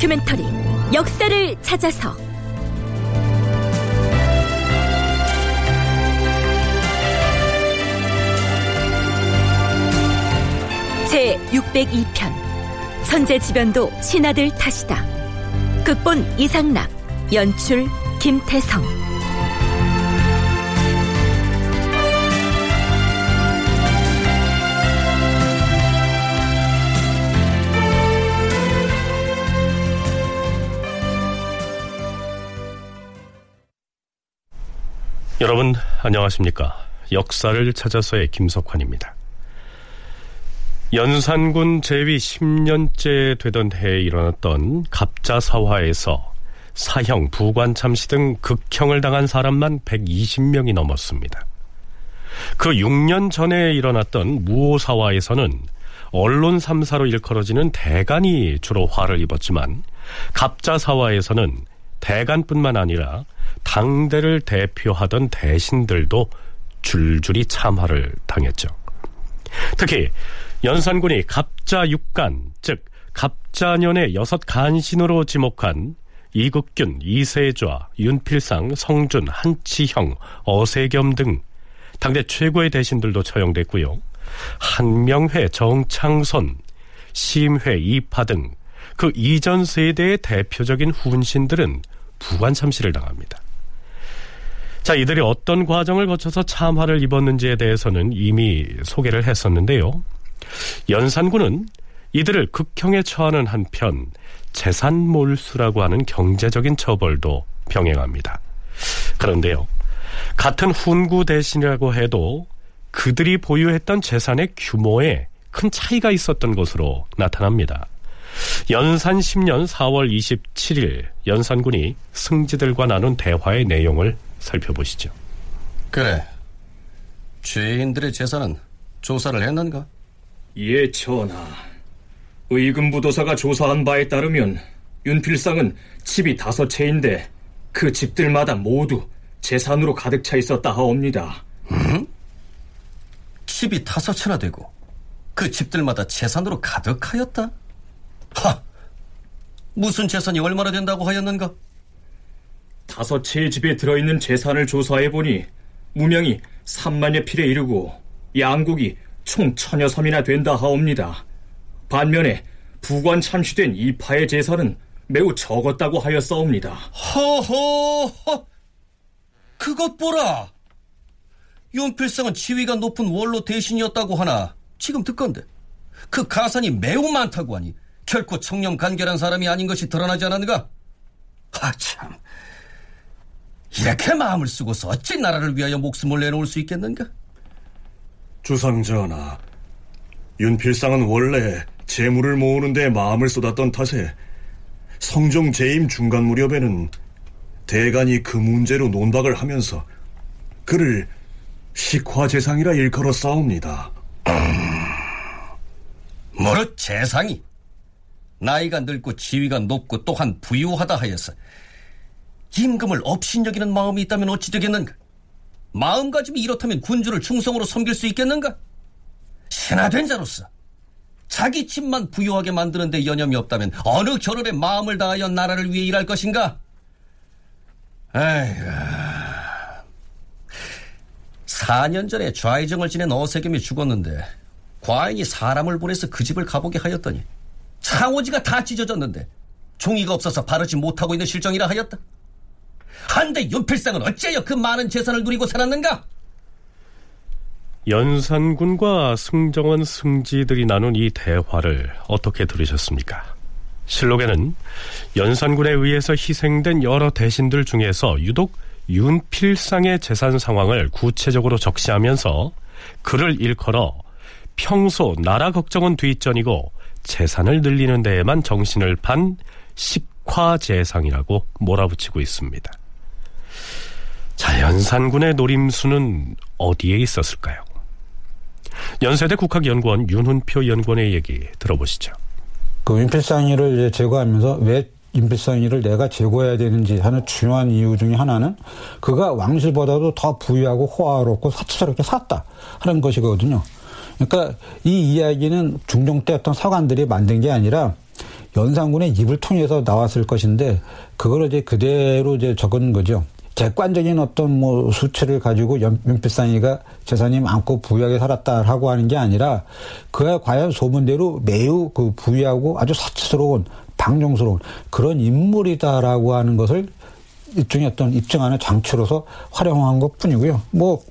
다큐멘터리 역사를 찾아서. 제 602편 선제지변도 신하들 탓이다. 극본 이상락 연출 김태성 여러분 안녕하십니까? 역사를 찾아서의 김석환입니다. 연산군 제위 10년째 되던 해에 일어났던 갑자사화에서 사형, 부관참시 등 극형을 당한 사람만 120명이 넘었습니다. 그 6년 전에 일어났던 무오사화에서는 언론 3사로 일컬어지는 대간이 주로 화를 입었지만 갑자사화에서는 대간뿐만 아니라 당대를 대표하던 대신들도 줄줄이 참화를 당했죠. 특히 연산군이 갑자 육간, 즉 갑자년의 여섯 간신으로 지목한 이국균, 이세좌, 윤필상, 성준, 한치형, 어세겸 등 당대 최고의 대신들도 처형됐고요. 한명회, 정창선, 심회, 이파 등 그 이전 세대의 대표적인 훈신들은 부관 참시를 당합니다. 자, 이들이 어떤 과정을 거쳐서 참화를 입었는지에 대해서는 이미 소개를 했었는데요. 연산군은 이들을 극형에 처하는 한편 재산 몰수라고 하는 경제적인 처벌도 병행합니다. 그런데요. 같은 훈구 대신이라고 해도 그들이 보유했던 재산의 규모에 큰 차이가 있었던 것으로 나타납니다. 연산 10년 4월 27일 연산군이 승지들과 나눈 대화의 내용을 살펴보시죠. 그래. 죄인들의 재산은 조사를 했는가? 예, 전하. 의금부도사가 조사한 바에 따르면 윤필상은 집이 다섯 채인데 그 집들마다 모두 재산으로 가득 차 있었다 하옵니다. 음? 집이 다섯 채나 되고 그 집들마다 재산으로 가득하였다? 하! 무슨 재산이 얼마나 된다고 하였는가? 다섯 채의 집에 들어있는 재산을 조사해보니 무명이 3만여 필에 이르고 양국이 총 천여 섬이나 된다 하옵니다. 반면에 부관 참시된 이파의 재산은 매우 적었다고 하였사옵니다. 허허! 그것 보라! 윤필성은 지위가 높은 원로 대신이었다고 하나 지금 듣건데 그 가산이 매우 많다고 하니 결코 청렴 간결한 사람이 아닌 것이 드러나지 않았는가? 하참 이렇게 마음을 쓰고서 어찌 나라를 위하여 목숨을 내놓을 수 있겠는가? 주상전하, 윤필상은 원래 재물을 모으는 데 마음을 쏟았던 탓에 성종 재임 중간 무렵에는 대간이 그 문제로 논박을 하면서 그를 식화재상이라 일컬어 싸웁니다. 뭐로 재상이? 나이가 늙고 지위가 높고 또한 부유하다 하여서 임금을 업신여기는 마음이 있다면 어찌 되겠는가? 마음가짐이 이렇다면 군주를 충성으로 섬길 수 있겠는가? 신하된 자로서 자기 집만 부유하게 만드는데 여념이 없다면 어느 결혼에 마음을 다하여 나라를 위해 일할 것인가? 아이고. 4년 전에 좌의정을 지낸 어세겸이 죽었는데 과인이 사람을 보내서 그 집을 가보게 하였더니 창호지가 다 찢어졌는데 종이가 없어서 바르지 못하고 있는 실정이라 하였다. 한데 윤필상은 어째여 그 많은 재산을 누리고 살았는가? 연산군과 승정원 승지들이 나눈 이 대화를 어떻게 들으셨습니까? 실록에는 연산군에 의해서 희생된 여러 대신들 중에서 유독 윤필상의 재산 상황을 구체적으로 적시하면서 그를 일컬어 평소 나라 걱정은 뒷전이고 재산을 늘리는 데에만 정신을 판 식화재상이라고 몰아붙이고 있습니다. 자, 연산군의 노림수는 어디에 있었을까요? 연세대 국학연구원 윤훈표 연구원의 얘기 들어보시죠. 그 윤필상이를 제거하면서 왜 윤필상이를 내가 제거해야 되는지 하는 중요한 이유 중에 하나는 그가 왕실보다도 더 부유하고 호화롭고 사치스럽게 샀다 하는 것이거든요. 그러니까 이 이야기는 중종 때 어떤 사관들이 만든 게 아니라 연산군의 입을 통해서 나왔을 것인데 그걸 이제 그대로 이제 적은 거죠. 객관적인 어떤 뭐 수치를 가지고 윤필상이가 재산이 많고 부유하게 살았다라고 하는 게 아니라 그가 과연 소문대로 매우 그 부유하고 아주 사치스러운 방종스러운 그런 인물이다라고 하는 것을 일종의 어떤 입증하는 장치로서 활용한 것 뿐이고요. 뭐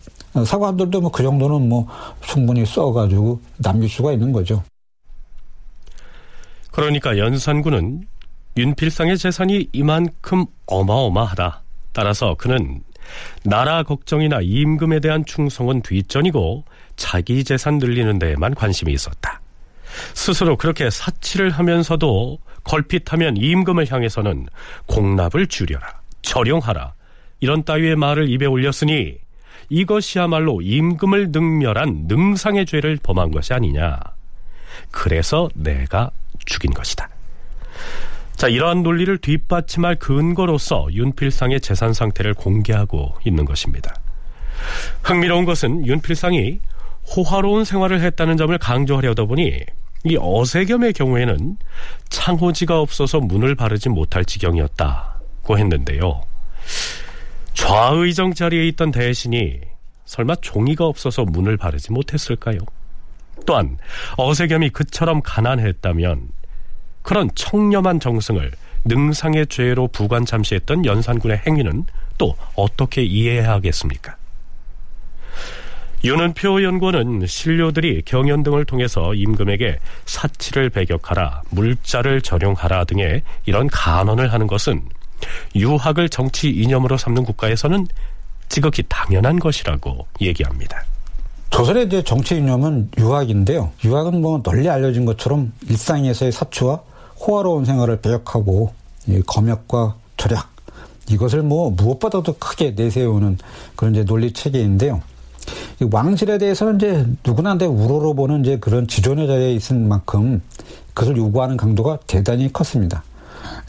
사관들도 뭐 그 정도는 뭐 충분히 써가지고 남길 수가 있는 거죠. 그러니까 연산군은 윤필상의 재산이 이만큼 어마어마하다. 따라서 그는 나라 걱정이나 임금에 대한 충성은 뒷전이고 자기 재산 늘리는 데에만 관심이 있었다. 스스로 그렇게 사치를 하면서도 걸핏하면 임금을 향해서는 공납을 줄여라, 절용하라 이런 따위의 말을 입에 올렸으니 이것이야말로 임금을 능멸한 능상의 죄를 범한 것이 아니냐. 그래서 내가 죽인 것이다. 자, 이러한 논리를 뒷받침할 근거로서 윤필상의 재산 상태를 공개하고 있는 것입니다. 흥미로운 것은 윤필상이 호화로운 생활을 했다는 점을 강조하려다 보니 이 어세겸의 경우에는 창호지가 없어서 문을 바르지 못할 지경이었다고 했는데요. 좌의정 자리에 있던 대신이 설마 종이가 없어서 문을 바르지 못했을까요? 또한 어세겸이 그처럼 가난했다면 그런 청렴한 정승을 능상의 죄로 부관 참시했던 연산군의 행위는 또 어떻게 이해해야 하겠습니까? 윤은표 연구원은 신료들이 경연 등을 통해서 임금에게 사치를 배격하라, 물자를 절용하라 등의 이런 간언을 하는 것은 유학을 정치 이념으로 삼는 국가에서는 지극히 당연한 것이라고 얘기합니다. 조선의 이제 정치 이념은 유학인데요. 유학은 뭐 널리 알려진 것처럼 일상에서의 사치와 호화로운 생활을 배역하고 검역과 절약 이것을 뭐 무엇보다도 크게 내세우는 그런 이제 논리 체계인데요. 왕실에 대해서는 이제 누구나 내 우러러 보는 이제 그런 지존의 자리에 있은 만큼 그것을 요구하는 강도가 대단히 컸습니다.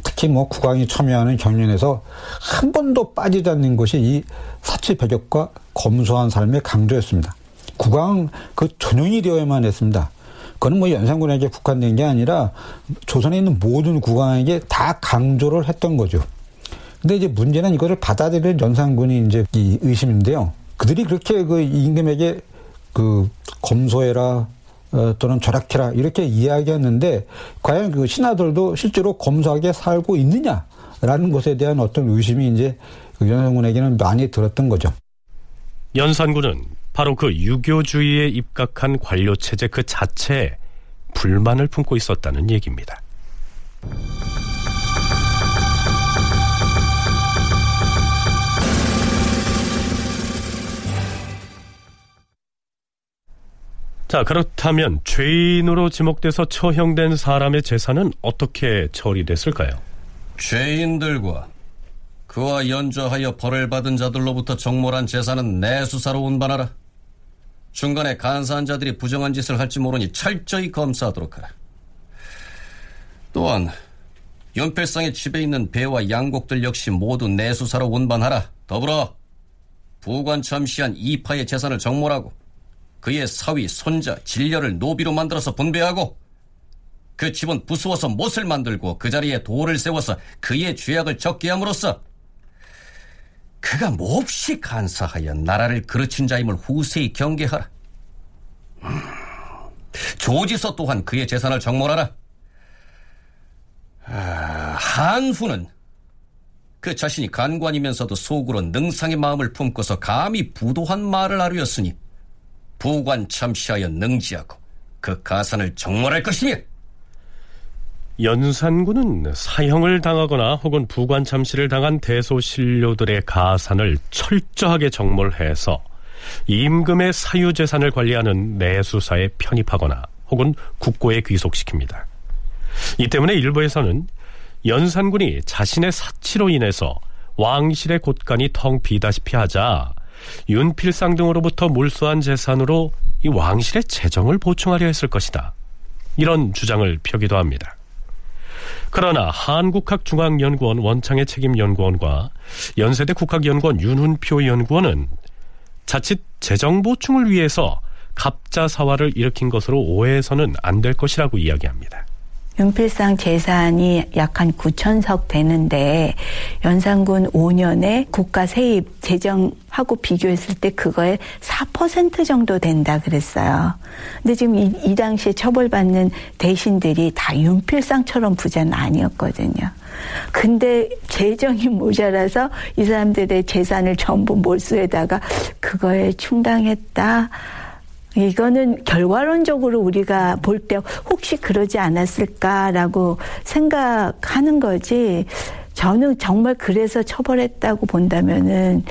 특히 뭐 국왕이 참여하는 경연에서 한 번도 빠지지 않는 것이 이 사치 배격과 검소한 삶의 강조였습니다. 국왕은 그 전용이 되어야만 했습니다. 그건 뭐 연산군에게 국한된 게 아니라 조선에 있는 모든 국왕에게 다 강조를 했던 거죠. 근데 이제 문제는 이거를 받아들인 연산군이 이제 이 의심인데요. 그들이 그렇게 그 임금에게 그 검소해라 어, 또는 절약해라 이렇게 이야기했는데 과연 그 신하들도 실제로 검소하게 살고 있느냐라는 것에 대한 어떤 의심이 이제 그 연산군에게는 많이 들었던 거죠. 연산군은 바로 그 유교주의에 입각한 관료 체제 그 자체에 불만을 품고 있었다는 얘기입니다. 자, 그렇다면 죄인으로 지목돼서 처형된 사람의 재산은 어떻게 처리됐을까요? 죄인들과 그와 연좌하여 벌을 받은 자들로부터 정몰한 재산은 내 수사로 운반하라. 중간에 간사한 자들이 부정한 짓을 할지 모르니 철저히 검사하도록 하라. 또한 연필상의 집에 있는 배와 양곡들 역시 모두 내 수사로 운반하라. 더불어 부관 참시한 이파의 재산을 정몰하고 그의 사위, 손자, 진려를 노비로 만들어서 분배하고 그 집은 부수어서 못을 만들고 그 자리에 돌을 세워서 그의 죄악을 적게 함으로써 그가 몹시 간사하여 나라를 그르친 자임을 후세히 경계하라. 음, 조지서 또한 그의 재산을 정몰하라. 아, 한후는 그 자신이 간관이면서도 속으로 능상의 마음을 품고서 감히 부도한 말을 아뢰었으니 부관 참시하여 능지하고 그 가산을 정몰할 것이며 연산군은 사형을 당하거나 혹은 부관 참시를 당한 대소신료들의 가산을 철저하게 정몰해서 임금의 사유재산을 관리하는 내수사에 편입하거나 혹은 국고에 귀속시킵니다. 이 때문에 일부에서는 연산군이 자신의 사치로 인해서 왕실의 곳간이 텅 비다시피 하자 윤필상 등으로부터 몰수한 재산으로 이 왕실의 재정을 보충하려 했을 것이다. 이런 주장을 펴기도 합니다. 그러나 한국학중앙연구원 원창의 책임연구원과 연세대 국학연구원 윤훈표 연구원은 자칫 재정 보충을 위해서 갑자사화를 일으킨 것으로 오해해서는 안 될 것이라고 이야기합니다. 윤필상 재산이 약 한 9천석 되는데 연산군 5년에 국가 세입 재정하고 비교했을 때 그거의 4% 정도 된다 그랬어요. 근데 지금 이, 이 당시에 처벌받는 대신들이 다 윤필상처럼 부자는 아니었거든요. 근데 재정이 모자라서 이 사람들의 재산을 전부 몰수에다가 그거에 충당했다. 이거는 결과론적으로 우리가 볼 때 혹시 그러지 않았을까라고 생각하는 거지. 저는 정말 그래서 처벌했다고 본다면은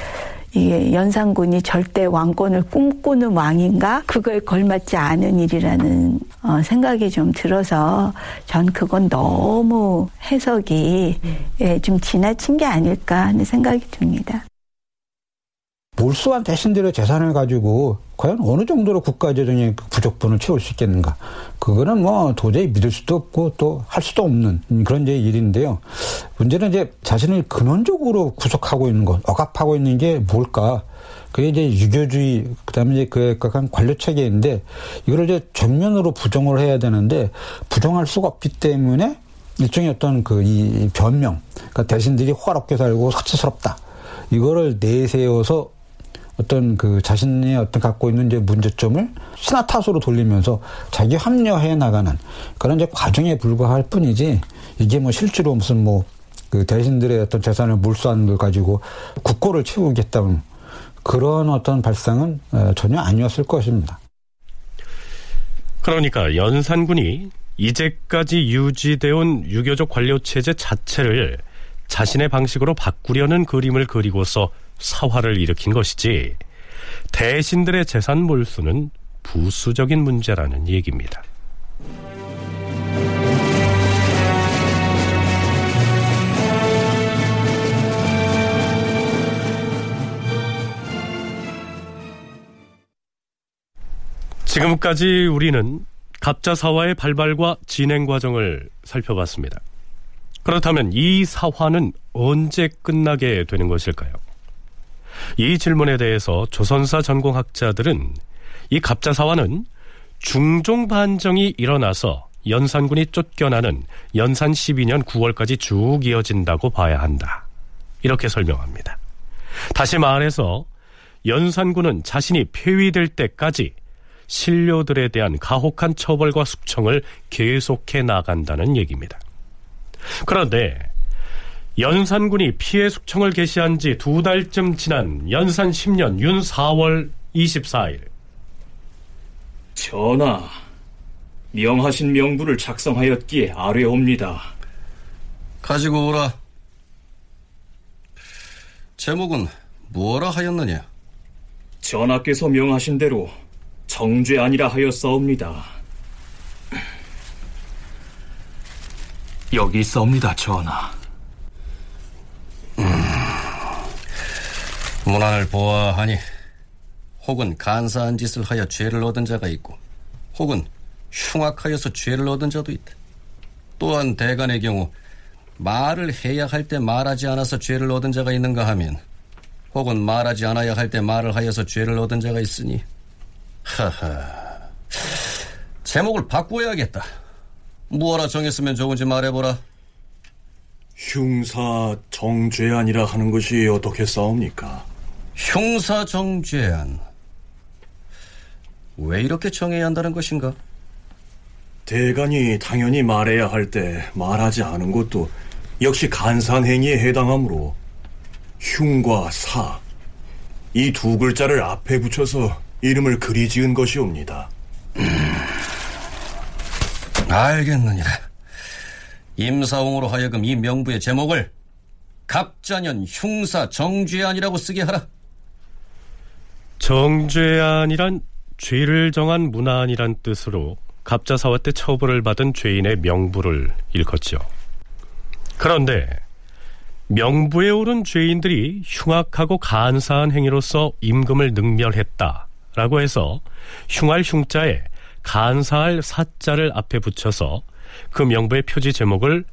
이게 연산군이 절대 왕권을 꿈꾸는 왕인가? 그거에 걸맞지 않은 일이라는 어, 생각이 좀 들어서 전 그건 너무 해석이 예, 좀 지나친 게 아닐까 하는 생각이 듭니다. 몰수한 대신들의 재산을 가지고 과연 어느 정도로 국가 재정의 그 부족분을 채울 수 있겠는가? 그거는 뭐 도저히 믿을 수도 없고 또 할 수도 없는 그런 이제 일인데요. 문제는 이제 자신을 근원적으로 구속하고 있는 것, 억압하고 있는 게 뭘까? 그게 이제 유교주의, 그 다음에 이제 그에 각한 관료 체계인데, 이거를 이제 전면으로 부정을 해야 되는데, 부정할 수가 없기 때문에 일종의 어떤 그 이 변명, 그러니까 대신들이 호화롭게 살고 사치스럽다. 이거를 내세워서 어떤 그 자신의 어떤 갖고 있는 이제 문제점을 신화 탓으로 돌리면서 자기 합리화해 나가는 그런 이제 과정에 불과할 뿐이지 이게 뭐 실제로 무슨 뭐 그 대신들의 어떤 재산을 몰수하는 걸 가지고 국고를 채우겠다는 그런 어떤 발상은 전혀 아니었을 것입니다. 그러니까 연산군이 이제까지 유지되어 온 유교적 관료 체제 자체를 자신의 방식으로 바꾸려는 그림을 그리고서 사화를 일으킨 것이지 대신들의 재산 몰수는 부수적인 문제라는 얘기입니다. 지금까지 우리는 갑자 사화의 발발과 진행 과정을 살펴봤습니다. 그렇다면 이 사화는 언제 끝나게 되는 것일까요? 이 질문에 대해서 조선사 전공학자들은 이 갑자사화는 중종 반정이 일어나서 연산군이 쫓겨나는 연산 12년 9월까지 쭉 이어진다고 봐야 한다. 이렇게 설명합니다. 다시 말해서 연산군은 자신이 폐위될 때까지 신료들에 대한 가혹한 처벌과 숙청을 계속해 나간다는 얘기입니다. 그런데 연산군이 피해 숙청을 개시한 지 두 달쯤 지난 연산 10년 윤 4월 24일 전하, 명하신 명부를 작성하였기에 아뢰옵니다. 가지고 오라. 제목은 무엇라 하였느냐? 전하께서 명하신 대로 정죄 아니라 하였사옵니다. 여기 있사옵니다, 전하. 문안을 보아하니 혹은 간사한 짓을 하여 죄를 얻은 자가 있고 혹은 흉악하여서 죄를 얻은 자도 있다. 또한 대간의 경우 말을 해야 할 때 말하지 않아서 죄를 얻은 자가 있는가 하면 혹은 말하지 않아야 할 때 말을 하여서 죄를 얻은 자가 있으니 하하 제목을 바꾸어야겠다. 무엇라 정했으면 좋은지 말해보라. 흉사 정죄안이라 하는 것이 어떻게 싸웁니까? 흉사 정죄안. 왜 이렇게 정해야 한다는 것인가? 대간이 당연히 말해야 할 때 말하지 않은 것도 역시 간산 행위에 해당하므로 흉과 사, 이 두 글자를 앞에 붙여서 이름을 그리 지은 것이옵니다. 음, 알겠느니라. 임사홍으로 하여금 이 명부의 제목을 갑자년 흉사 정죄안이라고 쓰게 하라. 정죄안이란 죄를 정한 문안이란 뜻으로 갑자사와 때 처벌을 받은 죄인의 명부를 일컫죠. 그런데 명부에 오른 죄인들이 흉악하고 간사한 행위로서 임금을 능멸했다라고 해서 흉할 흉자에 간사할 사자를 앞에 붙여서 그 명부의 표지 제목을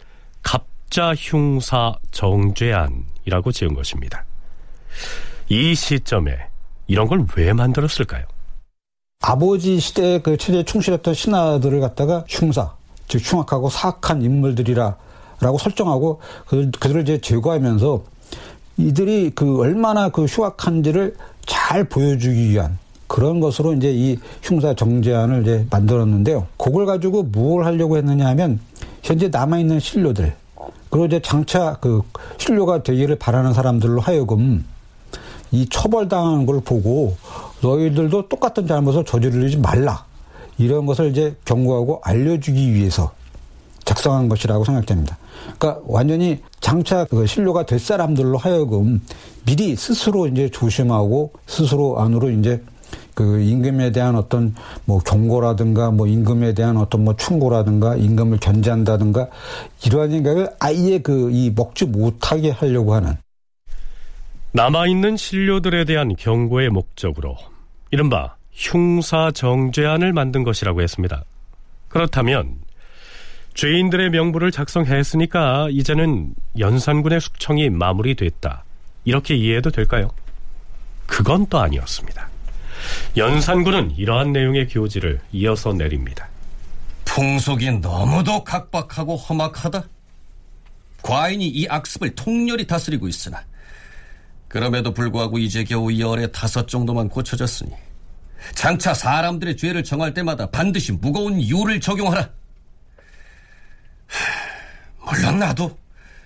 갑자흉사 정죄안이라고 지은 것입니다. 이 시점에 이런 걸 왜 만들었을까요? 아버지 시대에 그 체제에 충실했던 신하들을 갖다가 흉사, 즉 흉악하고 사악한 인물들이라라고 설정하고 그, 그들을 이제 제거하면서 이들이 그 얼마나 그 흉악한지를 잘 보여주기 위한 그런 것으로 이제 이 흉사 정제안을 이제 만들었는데요. 그걸 가지고 뭘 하려고 했느냐 하면 현재 남아있는 신료들, 그리고 이제 장차 그 신료가 되기를 바라는 사람들로 하여금 이 처벌당하는 걸 보고 너희들도 똑같은 잘못을 저지르지 말라. 이런 것을 이제 경고하고 알려주기 위해서 작성한 것이라고 생각됩니다. 그러니까 완전히 장차 그 신료가 될 사람들로 하여금 미리 스스로 이제 조심하고 스스로 안으로 이제 그 임금에 대한 어떤 뭐 경고라든가 뭐 임금에 대한 어떤 뭐 충고라든가 임금을 견제한다든가 이러한 생각을 아예 그 이 먹지 못하게 하려고 하는 남아있는 신료들에 대한 경고의 목적으로 이른바 흉사 정죄안을 만든 것이라고 했습니다. 그렇다면 죄인들의 명부를 작성했으니까 이제는 연산군의 숙청이 마무리됐다. 이렇게 이해해도 될까요? 그건 또 아니었습니다. 연산군은 이러한 내용의 교지를 이어서 내립니다. 풍속이 너무도 각박하고 험악하다. 과인이 이 악습을 통렬히 다스리고 있으나 그럼에도 불구하고 이제 겨우 열의 다섯 정도만 고쳐졌으니 장차 사람들의 죄를 정할 때마다 반드시 무거운 유를 적용하라. 하, 물론 나도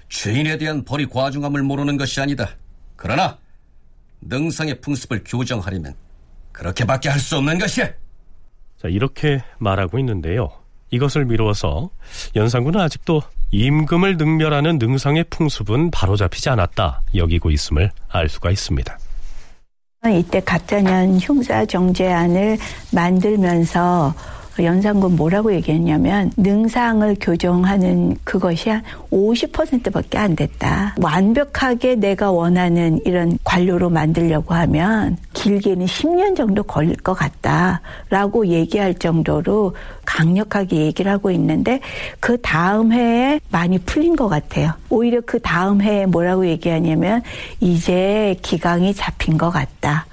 죄인에 대한 벌이 과중함을 모르는 것이 아니다. 그러나 능상의 풍습을 교정하려면 그렇게밖에 할 수 없는 것이야. 자, 이렇게 말하고 있는데요. 이것을 미루어서 연산군은 아직도 임금을 능멸하는 능상의 풍습은 바로잡히지 않았다 여기고 있음을 알 수가 있습니다. 이때 가짜년 흉사 정제안을 만들면서 연산군 뭐라고 얘기했냐면 능상을 교정하는 그것이 한 50%밖에 안 됐다. 완벽하게 내가 원하는 이런 관료로 만들려고 하면 길게는 10년 정도 걸릴 것 같다라고 얘기할 정도로 강력하게 얘기를 하고 있는데 그 다음 해에 많이 풀린 것 같아요. 오히려 그 다음 해에 뭐라고 얘기하냐면 이제 기강이 잡힌 것 같다.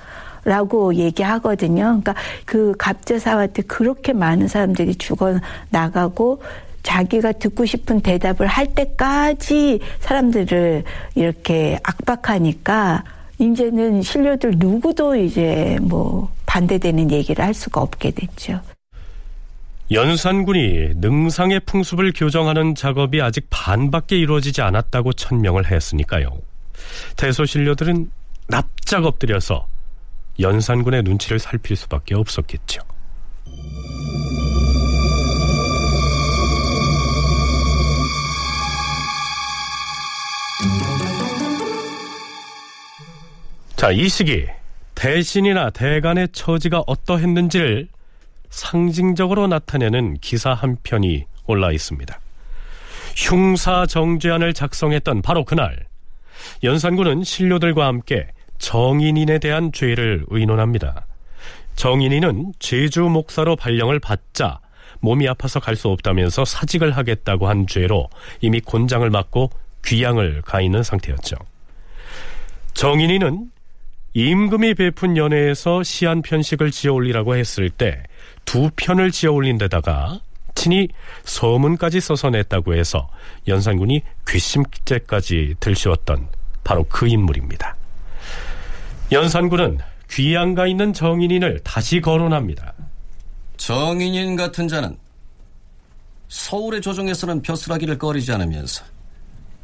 라고 얘기하거든요. 그러니까 그 갑자사화 때 그렇게 많은 사람들이 죽어 나가고 자기가 듣고 싶은 대답을 할 때까지 사람들을 이렇게 압박하니까 이제는 신료들 누구도 이제 뭐 반대되는 얘기를 할 수가 없게 됐죠. 연산군이 능상의 풍습을 교정하는 작업이 아직 반밖에 이루어지지 않았다고 천명을 했으니까요. 대소신료들은 납작 엎드려서 연산군의 눈치를 살필 수밖에 없었겠죠. 자, 이 시기 대신이나 대간의 처지가 어떠했는지를 상징적으로 나타내는 기사 한 편이 올라 있습니다. 흉사 정죄안을 작성했던 바로 그날 연산군은 신료들과 함께 정인인에 대한 죄를 의논합니다. 정인인은 제주 목사로 발령을 받자 몸이 아파서 갈 수 없다면서 사직을 하겠다고 한 죄로 이미 곤장을 맞고 귀양을 가 있는 상태였죠. 정인이는 임금이 베푼 연회에서 시한 편식을 지어 올리라고 했을 때 두 편을 지어 올린 데다가 친히 서문까지 써서 냈다고 해서 연산군이 괘씸죄까지 들씌웠던 바로 그 인물입니다. 연산군은 귀양가 있는 정인인을 다시 거론합니다. 정인인 같은 자는 서울의 조정에서는 벼슬하기를 꺼리지 않으면서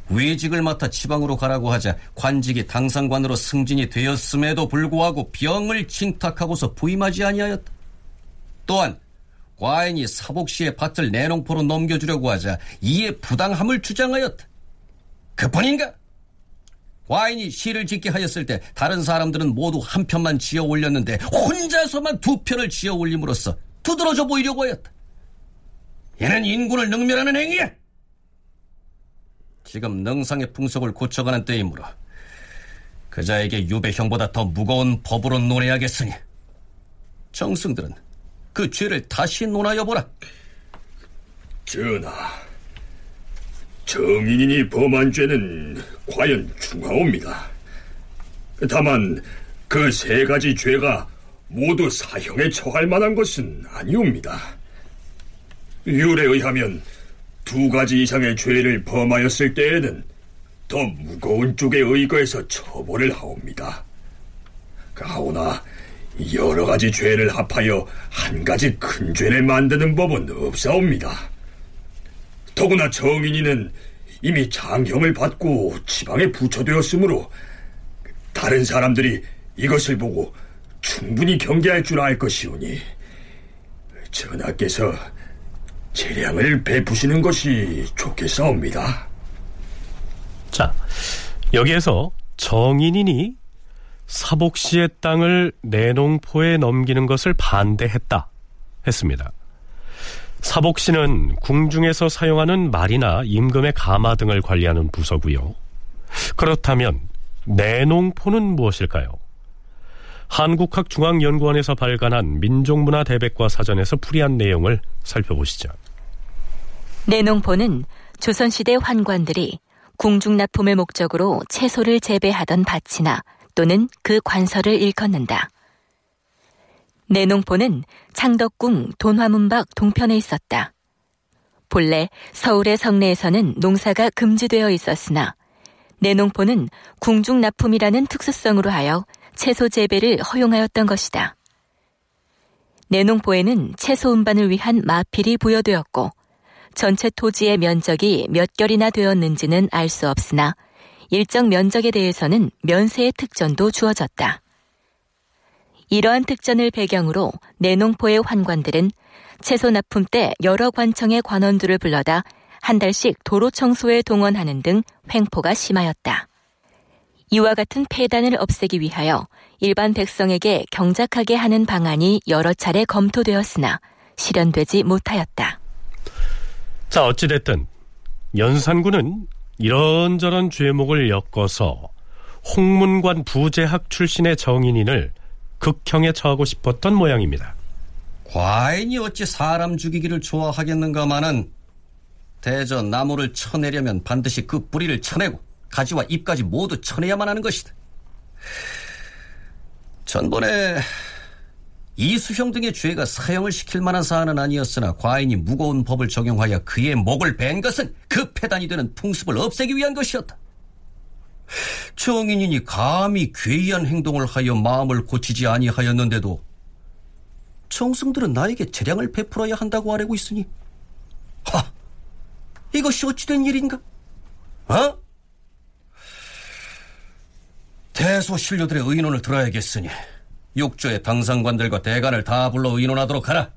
외직을 맡아 지방으로 가라고 하자 관직이 당상관으로 승진이 되었음에도 불구하고 병을 칭탁하고서 부임하지 아니하였다. 또한 과인이 사복시의 밭을 내농포로 넘겨주려고 하자 이에 부당함을 주장하였다. 그뿐인가? 과인이 시를 짓게 하였을 때 다른 사람들은 모두 한 편만 지어 올렸는데 혼자서만 두 편을 지어 올림으로써 두드러져 보이려고 하였다. 얘는 인군을 능멸하는 행위야. 지금 능상의 풍속을 고쳐가는 때이므로 그자에게 유배형보다 더 무거운 법으로 논해야겠으니 정승들은 그 죄를 다시 논하여 보라. 전하, 정인인이 범한 죄는 과연 중하옵니다. 다만 그 세 가지 죄가 모두 사형에 처할 만한 것은 아니옵니다. 율에 의하면 두 가지 이상의 죄를 범하였을 때에는 더 무거운 쪽에 의거해서 처벌을 하옵니다. 가오나 여러 가지 죄를 합하여 한 가지 큰 죄를 만드는 법은 없사옵니다. 더구나 정인이는 이미 장형을 받고 지방에 부처되었으므로 다른 사람들이 이것을 보고 충분히 경계할 줄 알 것이오니 전하께서 재량을 베푸시는 것이 좋겠사옵니다. 자, 여기에서 정인인이 사복시의 땅을 내농포에 넘기는 것을 반대했다 했습니다. 사복시는 궁중에서 사용하는 말이나 임금의 가마 등을 관리하는 부서고요. 그렇다면 내농포는 무엇일까요? 한국학중앙연구원에서 발간한 민족문화 대백과 사전에서 풀이한 내용을 살펴보시죠. 내농포는 조선시대 환관들이 궁중납품을 목적으로 채소를 재배하던 밭이나 또는 그 관서를 일컫는다. 내 농포는 창덕궁 돈화문박 동편에 있었다. 본래 서울의 성내에서는 농사가 금지되어 있었으나 내농포는 궁중 납품이라는 특수성으로 하여 채소 재배를 허용하였던 것이다. 내농포에는 채소 운반을 위한 마필이 부여되었고 전체 토지의 면적이 몇 결이나 되었는지는 알 수 없으나 일정 면적에 대해서는 면세의 특전도 주어졌다. 이러한 특전을 배경으로 내농포의 환관들은 채소 납품 때 여러 관청의 관원들을 불러다 한 달씩 도로 청소에 동원하는 등 횡포가 심하였다. 이와 같은 폐단을 없애기 위하여 일반 백성에게 경작하게 하는 방안이 여러 차례 검토되었으나 실현되지 못하였다. 자, 어찌됐든 연산군은 이런저런 죄목을 엮어서 홍문관 부재학 출신의 정인인을 극형에 처하고 싶었던 모양입니다. 과인이 어찌 사람 죽이기를 좋아하겠는가마는 대저 나무를 쳐내려면 반드시 그 뿌리를 쳐내고 가지와 잎까지 모두 쳐내야만 하는 것이다. 전번에 이수형 등의 죄가 사형을 시킬 만한 사안은 아니었으나 과인이 무거운 법을 적용하여 그의 목을 벤 것은 그 폐단이 되는 풍습을 없애기 위한 것이었다. 정인인이 감히 괴이한 행동을 하여 마음을 고치지 아니하였는데도 정승들은 나에게 재량을 베풀어야 한다고 아뢰고 있으니 하! 이것이 어찌된 일인가? 어? 대소신료들의 의논을 들어야겠으니 육조의 당상관들과 대관을 다 불러 의논하도록 하라.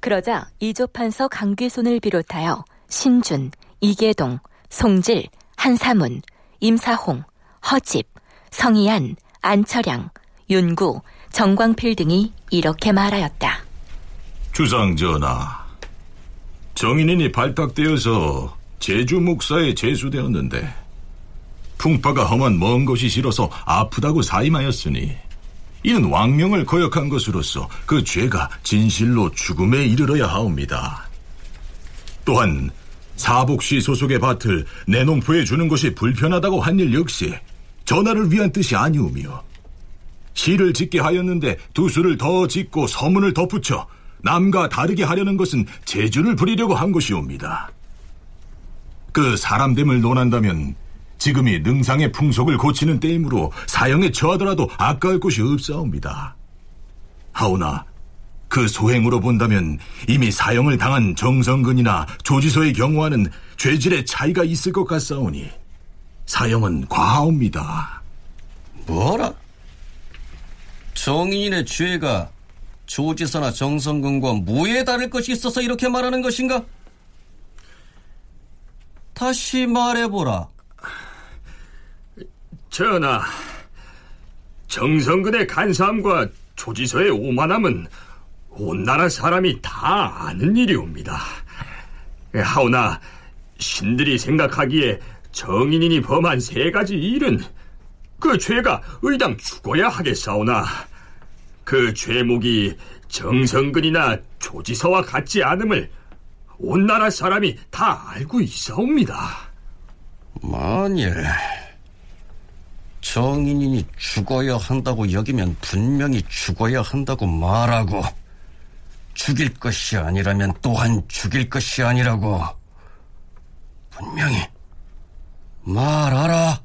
그러자 이조판서 강귀손을 비롯하여 신준, 이계동, 송질, 한사문, 임사홍, 허집, 성희안, 안철양, 윤구, 정광필 등이 이렇게 말하였다. 주상 전하, 정인인이 발탁되어서 제주 목사에 제수되었는데 풍파가 험한 먼 곳이 싫어서 아프다고 사임하였으니 이는 왕명을 거역한 것으로서 그 죄가 진실로 죽음에 이르러야 하옵니다. 또한 사복시 소속의 밭을 내농포에 주는 것이 불편하다고 한 일 역시 전하를 위한 뜻이 아니오며 시를 짓게 하였는데 두 수를 더 짓고 서문을 덧붙여 남과 다르게 하려는 것은 재주를 부리려고 한 것이옵니다. 그 사람됨을 논한다면 지금이 능상의 풍속을 고치는 때이므로 사형에 처하더라도 아까울 곳이 없사옵니다. 하오나 그 소행으로 본다면 이미 사형을 당한 정성근이나 조지서의 경우와는 죄질의 차이가 있을 것 같사오니 사형은 과하옵니다. 뭐라? 정인의 죄가 조지서나 정성근과 무에 다를 것이 있어서 이렇게 말하는 것인가? 다시 말해보라. 전하, 정성근의 간사함과 조지서의 오만함은 온 나라 사람이 다 아는 일이옵니다. 하오나 신들이 생각하기에 정인인이 범한 세 가지 일은 그 죄가 의당 죽어야 하겠사오나 그 죄목이 정성근이나 조지서와 같지 않음을 온 나라 사람이 다 알고 있사옵니다. 만일 정인인이 죽어야 한다고 여기면 분명히 죽어야 한다고 말하고 죽일 것이 아니라면 또한 죽일 것이 아니라고 분명히 말하라.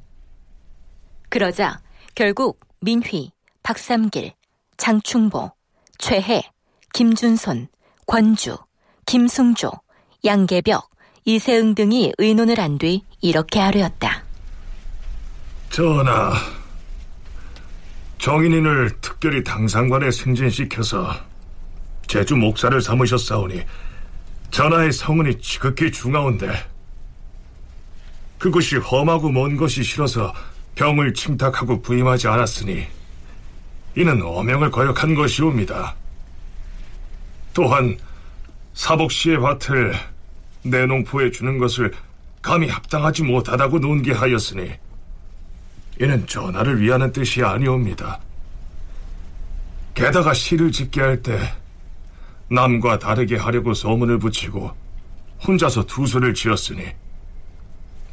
그러자 결국 민휘, 박삼길, 장충보, 최해, 김준손, 권주, 김승조, 양계벽, 이세응 등이 의논을 한 뒤 이렇게 하려였다. 전하, 정인인을 특별히 당상관에 승진시켜서 제주 목사를 삼으셨사오니 전하의 성은이 지극히 중하온데 그것이 험하고 먼 것이 싫어서 병을 침탁하고 부임하지 않았으니 이는 어명을 거역한 것이옵니다. 또한 사복시의 밭을 내 농포에 주는 것을 감히 합당하지 못하다고 논계하였으니 이는 전하를 위하는 뜻이 아니옵니다. 게다가 시를 짓게 할때 남과 다르게 하려고 소문을 붙이고 혼자서 두수를 지었으니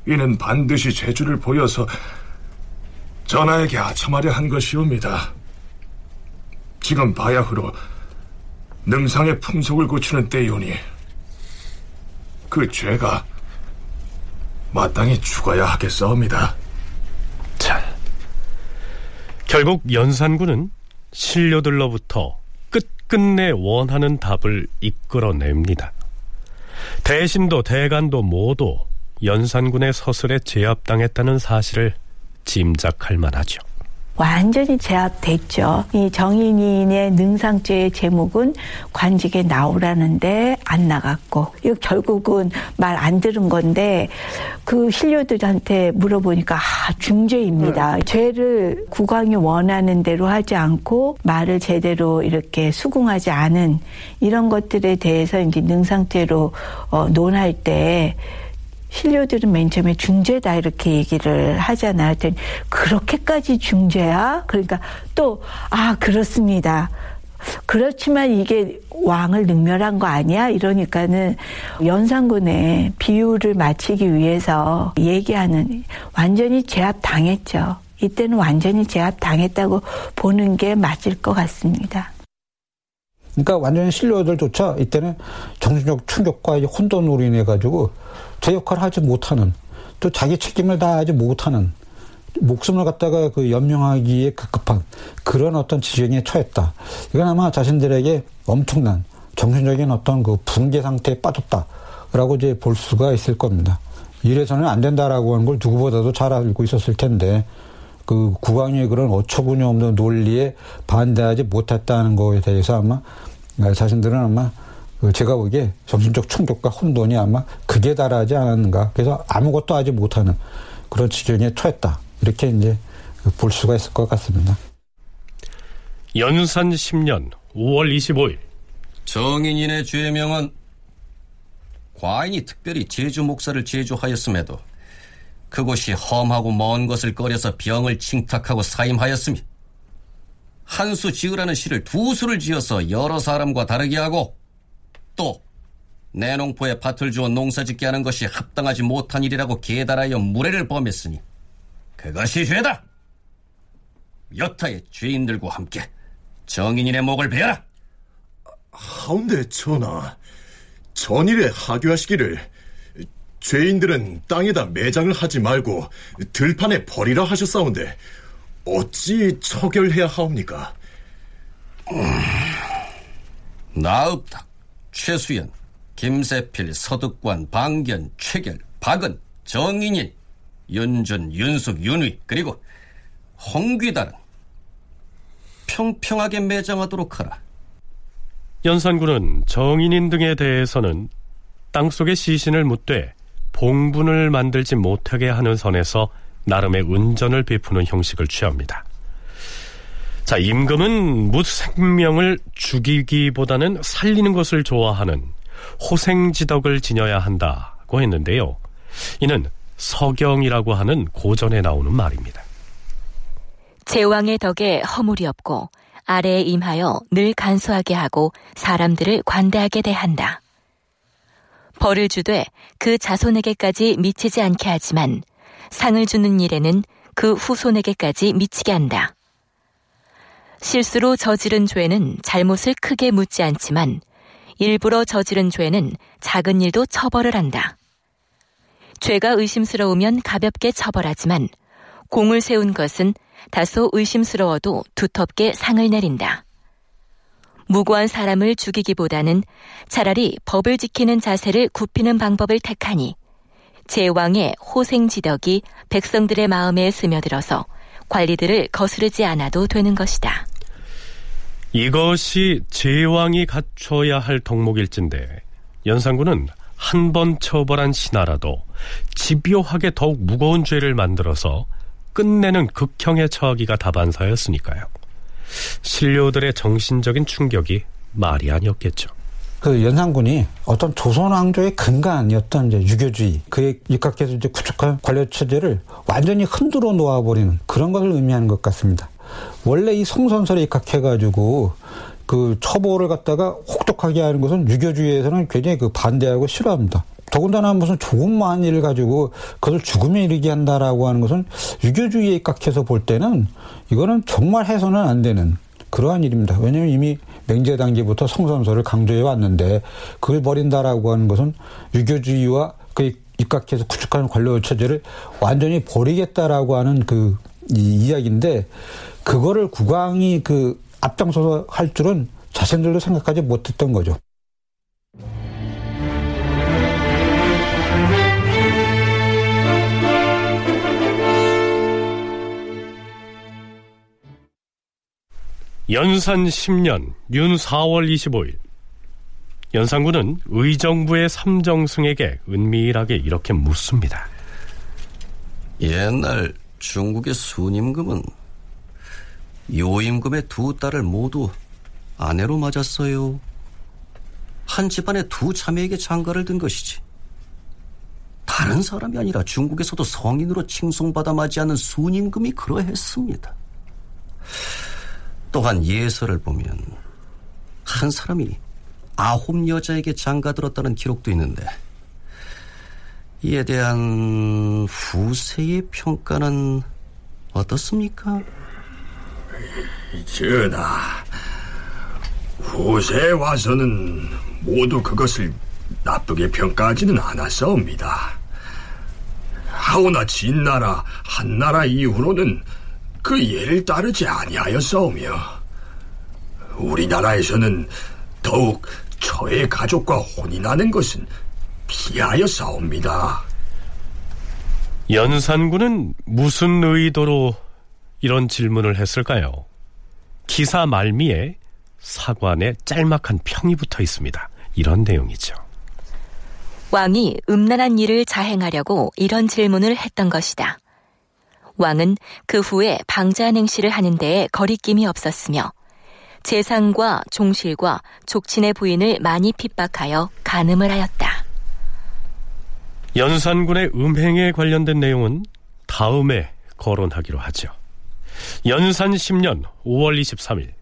이는 반드시 재주를 보여서 전하에게 아첨하려 한 것이옵니다. 지금 바야흐로 능상의 풍속을 고치는 때이오니 그 죄가 마땅히 죽어야 하겠사옵니다. 결국 연산군은 신료들로부터 끝끝내 원하는 답을 이끌어냅니다. 대신도 대간도 모두 연산군의 서술에 제압당했다는 사실을 짐작할 만하죠. 완전히 제압됐죠. 이 정인인의 능상죄의 제목은 관직에 나오라는데 안 나갔고, 이거 결국은 말 안 들은 건데, 그 신료들한테 물어보니까, 아, 중죄입니다. 죄를 국왕이 원하는 대로 하지 않고, 말을 제대로 이렇게 수긍하지 않은 이런 것들에 대해서 이제 능상죄로 어, 논할 때, 신료들은 맨 처음에 중죄다 이렇게 얘기를 하잖아요. 그랬더니 그렇게까지 중죄야? 그러니까 또 아 그렇습니다. 그렇지만 이게 왕을 능멸한 거 아니야? 이러니까는 연산군의 비유를 마치기 위해서 얘기하는 완전히 제압 당했죠. 이때는 완전히 제압 당했다고 보는 게 맞을 것 같습니다. 그러니까 완전히 신료들조차 이때는 정신적 충격과 혼돈으로 인해 가지고 제 역할을 하지 못하는 또 자기 책임을 다하지 못하는 목숨을 갖다가 그 연명하기에 급급한 그런 어떤 지경에 처했다. 이건 아마 자신들에게 엄청난 정신적인 어떤 그 붕괴 상태에 빠졌다라고 이제 볼 수가 있을 겁니다. 이래서는 안 된다라고 하는 걸 누구보다도 잘 알고 있었을 텐데 그 국왕의 그런 어처구니 없는 논리에 반대하지 못했다는 거에 대해서 아마 자신들은 아마 그 제가 보기에 정신적 충격과 혼돈이 아마 극에 달하지 않았는가. 그래서 아무것도 하지 못하는 그런 지경에 처했다. 이렇게 이제 볼 수가 있을 것 같습니다. 연산 10년 5월 25일 정인인의 죄명은 과인이 특별히 제주 목사를 제주하였음에도 그곳이 험하고 먼 것을 꺼려서 병을 칭탁하고 사임하였으니 한 수 지으라는 시를 두 수를 지어서 여러 사람과 다르게 하고 또 내농포에 밭을 주어 농사짓게 하는 것이 합당하지 못한 일이라고 계달하여 무례를 범했으니 그것이 죄다. 여타의 죄인들과 함께 정인인의 목을 베어라. 하운데 전하, 전일에 하교하시기를 죄인들은 땅에다 매장을 하지 말고 들판에 버리라 하셨사온데 어찌 처결해야 하옵니까? 음, 나읍탁, 최수연, 김세필, 서득관, 방견, 최결, 박은, 정인인, 윤준, 윤숙, 윤휘 그리고 홍귀달은 평평하게 매장하도록 하라. 연산군은 정인인 등에 대해서는 땅속의 시신을 묻되 봉분을 만들지 못하게 하는 선에서 나름의 운전을 베푸는 형식을 취합니다. 자, 임금은 무생명을 죽이기보다는 살리는 것을 좋아하는 호생지덕을 지녀야 한다고 했는데요. 이는 서경이라고 하는 고전에 나오는 말입니다. 제왕의 덕에 허물이 없고 아래에 임하여 늘 간소하게 하고 사람들을 관대하게 대한다. 벌을 주되 그 자손에게까지 미치지 않게 하지만 상을 주는 일에는 그 후손에게까지 미치게 한다. 실수로 저지른 죄는 잘못을 크게 묻지 않지만 일부러 저지른 죄는 작은 일도 처벌을 한다. 죄가 의심스러우면 가볍게 처벌하지만 공을 세운 것은 다소 의심스러워도 두텁게 상을 내린다. 무고한 사람을 죽이기보다는 차라리 법을 지키는 자세를 굽히는 방법을 택하니 제왕의 호생지덕이 백성들의 마음에 스며들어서 관리들을 거스르지 않아도 되는 것이다. 이것이 제왕이 갖춰야 할 덕목일진데 연산군은 한 번 처벌한 신하라도 집요하게 더욱 무거운 죄를 만들어서 끝내는 극형에 처하기가 다반사였으니까요. 신료들의 정신적인 충격이 말이 아니었겠죠. 그 연산군이 어떤 조선 왕조의 근간이었던 이제 유교주의 그에 입각해서 이제 구축한 관료 체제를 완전히 흔들어 놓아버리는 그런 것을 의미하는 것 같습니다. 원래 이 성선설에 입각해가지고 그 처벌을 갖다가 혹독하게 하는 것은 유교주의에서는 굉장히 그 반대하고 싫어합니다. 더군다나 무슨 조금만 일을 가지고 그것을 죽음에 이르게 한다라고 하는 것은 유교주의에 입각해서 볼 때는 이거는 정말 해서는 안 되는 그러한 일입니다. 왜냐하면 이미 맹제 단계부터 성선설을 강조해 왔는데 그걸 버린다라고 하는 것은 유교주의와 그 입각해서 구축하는 관료 체제를 완전히 버리겠다라고 하는 그 이야기인데 그거를 국왕이 그 앞장서서 할 줄은 자신들도 생각하지 못했던 거죠. 연산 10년 윤 4월 25일 연산군은 의정부의 삼정승에게 은밀하게 이렇게 묻습니다. 옛날 중국의 순임금은 요임금의 두 딸을 모두 아내로 맞았어요. 한 집안의 두 자매에게 장가를 든 것이지. 다른 사람이 아니라 중국에서도 성인으로 칭송받아 맞이하는 순임금이 그러했습니다. 또한 예서를 보면 한 사람이 아홉 여자에게 장가들었다는 기록도 있는데 이에 대한 후세의 평가는 어떻습니까? 전하, 후세에 와서는 모두 그것을 나쁘게 평가하지는 않았사옵니다. 하오나 진나라, 한나라 이후로는 그 예를 따르지 아니하였사오며 우리나라에서는 더욱 저의 가족과 혼인하는 것은 피하였사옵니다. 연산군은 무슨 의도로 이런 질문을 했을까요? 기사 말미에 사관에 짤막한 평이 붙어 있습니다. 이런 내용이죠. 왕이 음란한 일을 자행하려고 이런 질문을 했던 것이다. 왕은 그 후에 행실을 하는 데에 거리낌이 없었으며 재상과 종실과 족친의 부인을 많이 핍박하여 간음을 하였다. 연산군의 음행에 관련된 내용은 다음에 거론하기로 하죠. 연산 10년 5월 23일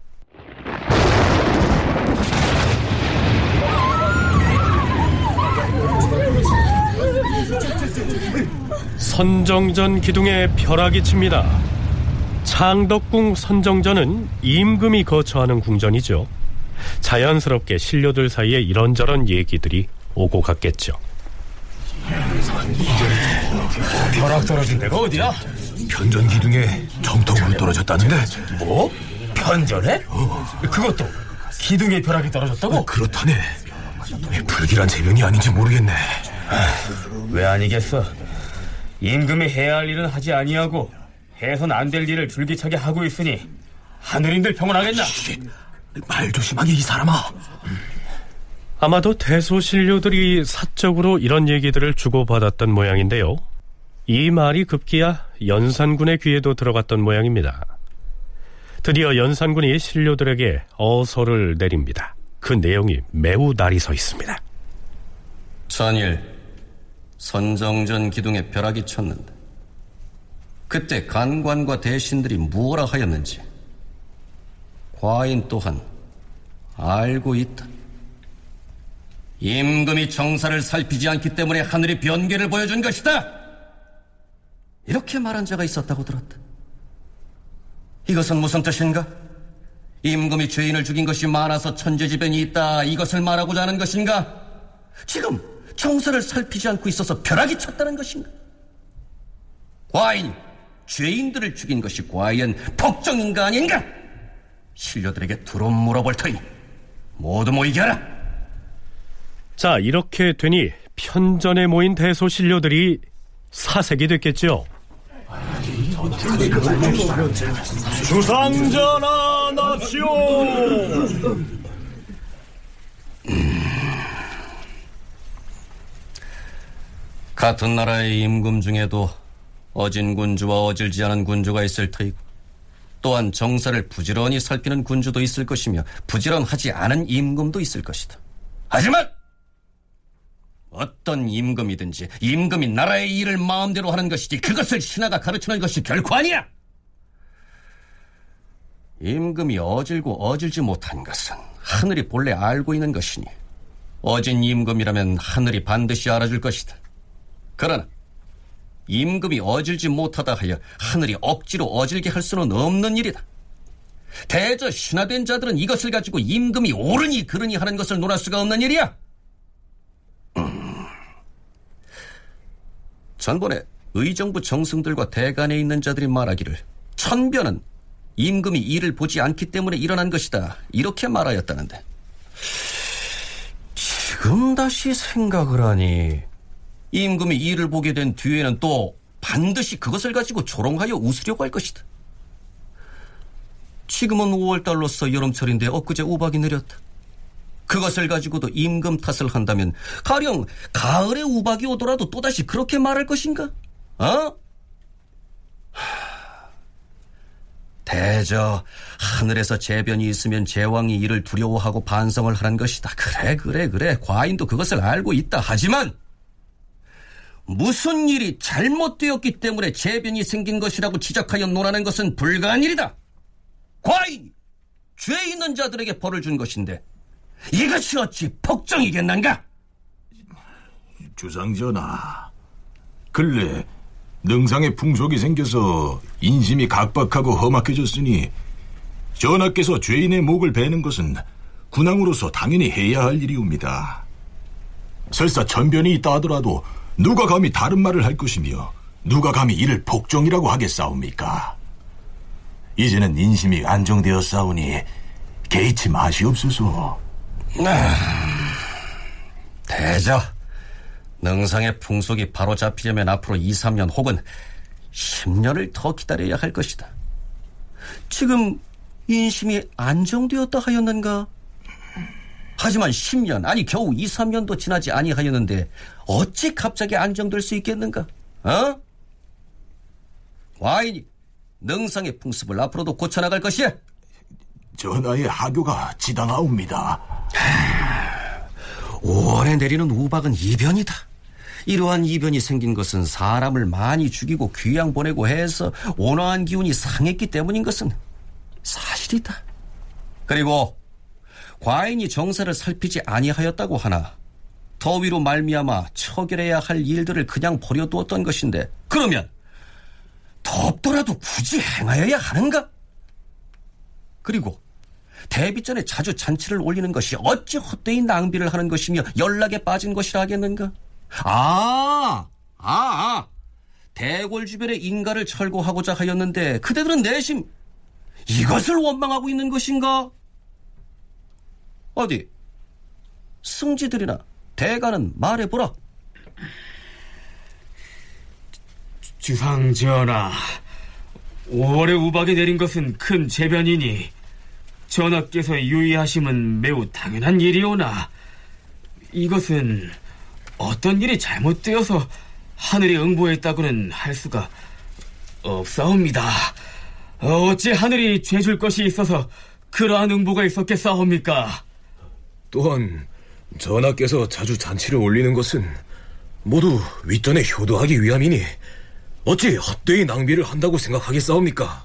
선정전 기둥에 벼락이 칩니다. 창덕궁 선정전은 임금이 거처하는 궁전이죠. 자연스럽게 신료들 사이에 이런저런 얘기들이 오고 갔겠죠. 벼락 떨어진 데가 어디야? 편전 기둥에 정통으로 떨어졌다는데 뭐? 편전에? 그것도 기둥에 벼락이 떨어졌다고? 어, 그렇다네 불길한 재변이 아닌지 모르겠네 왜 아니겠어 임금이 해야 할 일은 하지 아니하고 해선 안 될 일을 줄기차게 하고 있으니 하늘인들 평온하겠나? 말 조심하게 이 사람아 아마도 대소신료들이 사적으로 이런 얘기들을 주고받았던 모양인데요. 이 말이 급기야 연산군의 귀에도 들어갔던 모양입니다. 드디어 연산군이 신료들에게 어서를 내립니다. 그 내용이 매우 날이 서 있습니다. 천일 선정전 기둥에 벼락이 쳤는데 그때 간관과 대신들이 무엇라 하였는지 과인 또한 알고 있다. 임금이 정사를 살피지 않기 때문에 하늘이 변개를 보여준 것이다. 이렇게 말한 자가 있었다고 들었다. 이것은 무슨 뜻인가? 임금이 죄인을 죽인 것이 많아서 천재지변이 있다. 이것을 말하고자 하는 것인가? 지금 정사를 살피지 않고 있어서 벼락이 쳤다는 것인가? 과인, 죄인들을 죽인 것이 과연 복종인가 아닌가? 신료들에게 두루 물어볼 터니 모두 모이게 하라. 자, 이렇게 되니 편전에 모인 대소 신료들이 사색이 됐겠죠. 주상전하 납시오. 같은 나라의 임금 중에도 어진 군주와 어질지 않은 군주가 있을 터이고 또한 정사를 부지런히 살피는 군주도 있을 것이며 부지런하지 않은 임금도 있을 것이다. 하지만 어떤 임금이든지 임금이 나라의 일을 마음대로 하는 것이지 그것을 신하가 가르치는 것이 결코 아니야. 임금이 어질고 어질지 못한 것은 하늘이 본래 알고 있는 것이니 어진 임금이라면 하늘이 반드시 알아줄 것이다. 그러나 임금이 어질지 못하다 하여 하늘이 억지로 어질게 할 수는 없는 일이다. 대저 신하된 자들은 이것을 가지고 임금이 옳으니 그르니 하는 것을 논할 수가 없는 일이야. 음. 전번에 의정부 정승들과 대간에 있는 자들이 말하기를 천변은 임금이 일을 보지 않기 때문에 일어난 것이다. 이렇게 말하였다는데 지금 다시 생각을 하니 임금이 일을 보게 된 뒤에는 또 반드시 그것을 가지고 조롱하여 웃으려고 할 것이다. 지금은 5월달로서 여름철인데 엊그제 우박이 내렸다. 그것을 가지고도 임금 탓을 한다면 가령 가을에 우박이 오더라도 또다시 그렇게 말할 것인가? 어? 대저 하늘에서 재변이 있으면 제왕이 이를 두려워하고 반성을 하는 것이다. 그래 그래 그래 과인도 그것을 알고 있다. 하지만 무슨 일이 잘못되었기 때문에 재변이 생긴 것이라고 지적하여 논하는 것은 불가한 일이다. 과인이 죄 있는 자들에게 벌을 준 것인데 이것이 어찌 복종이겠는가? 주상전하, 근래 능상에 풍속이 생겨서 인심이 각박하고 험악해졌으니 전하께서 죄인의 목을 베는 것은 군왕으로서 당연히 해야 할 일이옵니다. 설사 전변이 있다 하더라도 누가 감히 다른 말을 할 것이며 누가 감히 이를 복종이라고 하겠사옵니까? 이제는 인심이 안정되었사오니 개의치 마시옵소서. 대저 능상의 풍속이 바로 잡히려면 앞으로 2, 3년 혹은 10년을 더 기다려야 할 것이다. 지금 인심이 안정되었다 하였는가? 하지만 10년 아니 겨우 2, 3년도 지나지 아니하였는데 어찌 갑자기 안정될 수 있겠는가? 어? 와인이 능상의 풍습을 앞으로도 고쳐나갈 것이야. 전하의 하교가 지당하옵니다. 5월에 내리는 우박은 이변이다. 이러한 이변이 생긴 것은 사람을 많이 죽이고 귀양 보내고 해서 온화한 기운이 상했기 때문인 것은 사실이다. 그리고 과인이 정사를 살피지 아니하였다고 하나 더위로 말미암아 처결해야 할 일들을 그냥 버려두었던 것인데 그러면 덥더라도 굳이 행하여야 하는가? 그리고 대비 전에 자주 잔치를 올리는 것이 어찌 헛되이 낭비를 하는 것이며 연락에 빠진 것이라 하겠는가? 아, 아, 아. 대궐 주변에 인가를 철거하고자 하였는데 그대들은 내심 이것을 원망하고 있는 것인가? 어디 승지들이나 대가는 말해보라. 주상전하, 5월에 우박이 내린 것은 큰 재변이니 전하께서 유의하심은 매우 당연한 일이오나 이것은 어떤 일이 잘못되어서 하늘이 응보했다고는 할 수가 없사옵니다. 어찌 하늘이 죄 줄 것이 있어서 그러한 응보가 있었겠사옵니까? 또한 전하께서 자주 잔치를 올리는 것은 모두 윗전에 효도하기 위함이니 어찌 헛되이 낭비를 한다고 생각하겠사옵니까?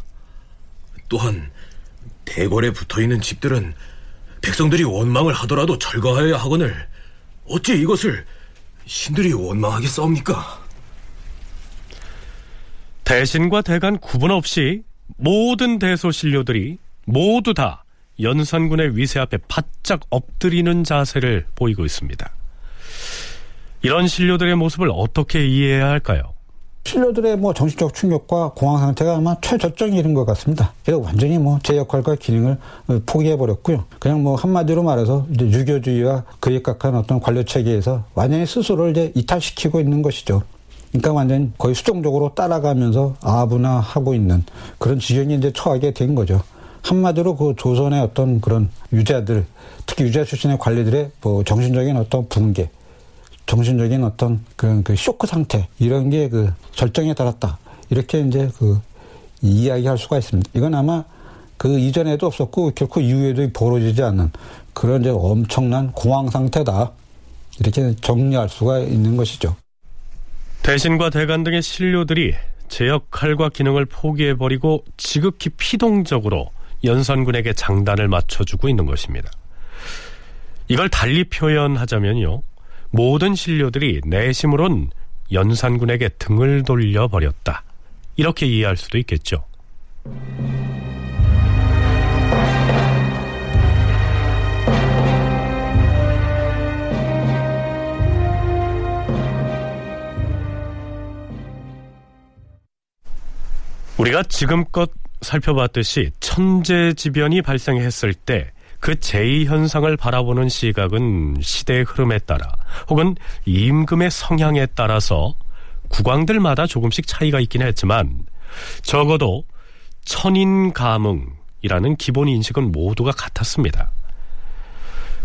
또한 대궐에 붙어있는 집들은 백성들이 원망을 하더라도 철거하여야 하거늘 어찌 이것을 신들이 원망하겠사옵니까? 대신과 대간 구분 없이 모든 대소신료들이 모두 다 연산군의 위세 앞에 바짝 엎드리는 자세를 보이고 있습니다. 이런 신료들의 모습을 어떻게 이해해야 할까요? 신료들의 뭐 정신적 충격과 공황 상태가 아마 최저점이 이른 것 같습니다. 그래서 완전히 뭐 제 역할과 기능을 포기해 버렸고요. 그냥 뭐 한마디로 말해서 이제 유교주의와 그에 각한 어떤 관료 체계에서 완전히 스스로를 이제 이탈시키고 있는 것이죠. 그러니까 완전히 거의 수동적으로 따라가면서 아분화하고 있는 그런 지경에 이제 처하게 된 거죠. 한마디로 그 조선의 어떤 그런 유자들, 특히 유자 출신의 관리들의 뭐 정신적인 어떤 붕괴, 정신적인 어떤 그런 그 쇼크 상태 이런 게 그 절정에 달았다 이렇게 이제 그 이야기할 수가 있습니다. 이건 아마 그 이전에도 없었고 결코 이후에도 벌어지지 않는 그런 이제 엄청난 공황 상태다 이렇게 정리할 수가 있는 것이죠. 대신과 대간 등의 신료들이 제 역할과 기능을 포기해버리고 지극히 피동적으로 연산군에게 장단을 맞춰주고 있는 것입니다. 이걸 달리 표현하자면요. 모든 신료들이 내심으론 연산군에게 등을 돌려버렸다. 이렇게 이해할 수도 있겠죠. 우리가 지금껏 살펴봤듯이 천재지변이 발생했을 때 그 제2현상을 바라보는 시각은 시대의 흐름에 따라 혹은 임금의 성향에 따라서 국왕들마다 조금씩 차이가 있긴 했지만 적어도 천인가뭉이라는 기본 인식은 모두가 같았습니다.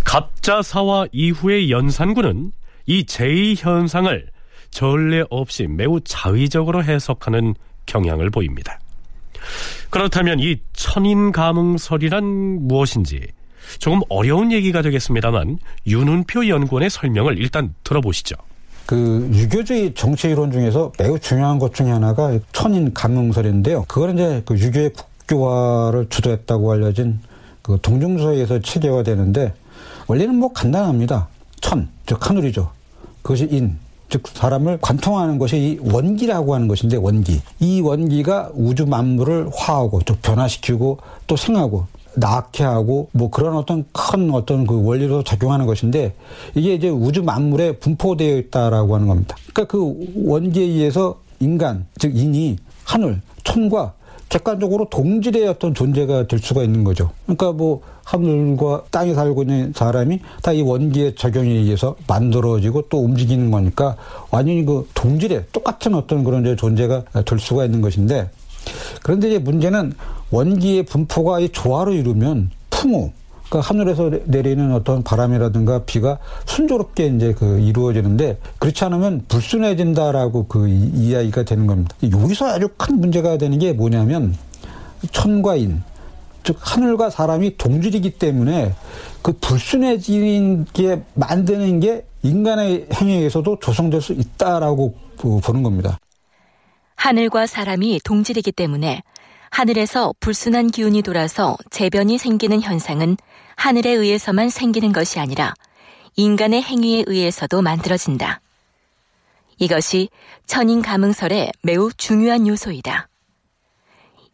갑자사와 이후의 연산군은 이 제2현상을 전례 없이 매우 자의적으로 해석하는 경향을 보입니다. 그렇다면 이 천인가뭉설이란 무엇인지 조금 어려운 얘기가 되겠습니다만 윤은표 연구원의 설명을 일단 들어보시죠. 그 유교주의 정치 이론 중에서 매우 중요한 것 중에 하나가 천인 감흥설인데요. 그거는 이제 그 유교의 국교화를 주도했다고 알려진 그 동중서에서 체계화되는데 원리는 뭐 간단합니다. 천, 즉 하늘이죠. 그것이 인, 즉 사람을 관통하는 것이 이 원기라고 하는 것인데 원기. 이 원기가 우주 만물을 화하고 또 변화시키고 또 생하고 낳게 하고 뭐 그런 어떤 큰 어떤 그 원리로 작용하는 것인데 이게 이제 우주 만물에 분포되어 있다라고 하는 겁니다. 그러니까 그 원기에 의해서 인간 즉 인이 하늘 천과 객관적으로 동질의 어떤 존재가 될 수가 있는 거죠. 그러니까 뭐 하늘과 땅에 살고 있는 사람이 다 이 원기의 적용에 의해서 만들어지고 또 움직이는 거니까 완전히 그 동질의 똑같은 어떤 그런 존재가 될 수가 있는 것인데 그런데 이제 문제는 원기의 분포가 이 조화를 이루면 풍우, 그러니까 하늘에서 내리는 어떤 바람이라든가 비가 순조롭게 이제 그 이루어지는데 그렇지 않으면 불순해진다라고 그 이야기가 되는 겁니다. 여기서 아주 큰 문제가 되는 게 뭐냐면 천과 인, 즉 하늘과 사람이 동질이기 때문에 그 불순해지는 게 만드는 게 인간의 행위에서도 조성될 수 있다라고 보는 겁니다. 하늘과 사람이 동질이기 때문에 하늘에서 불순한 기운이 돌아서 재변이 생기는 현상은 하늘에 의해서만 생기는 것이 아니라 인간의 행위에 의해서도 만들어진다. 이것이 천인 가문설의 매우 중요한 요소이다.